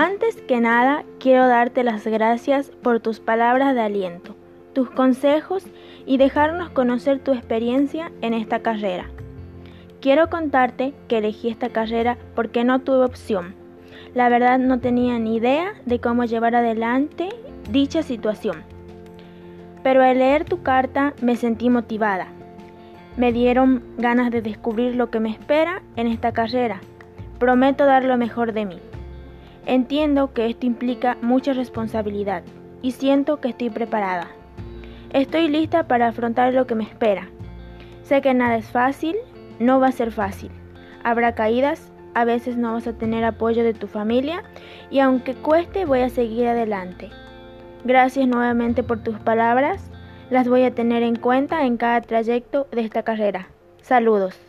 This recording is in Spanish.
Antes que nada, quiero darte las gracias por tus palabras de aliento, tus consejos y dejarnos conocer tu experiencia en esta carrera. Quiero contarte que elegí esta carrera porque no tuve opción. La verdad no tenía ni idea de cómo llevar adelante dicha situación. Pero al leer tu carta me sentí motivada. Me dieron ganas de descubrir lo que me espera en esta carrera. Prometo dar lo mejor de mí. Entiendo que esto implica mucha responsabilidad y siento que estoy preparada. Estoy lista para afrontar lo que me espera. Sé que nada es fácil, no va a ser fácil. Habrá caídas, a veces no vas a tener apoyo de tu familia y aunque cueste voy a seguir adelante. Gracias nuevamente por tus palabras, las voy a tener en cuenta en cada trayecto de esta carrera. Saludos.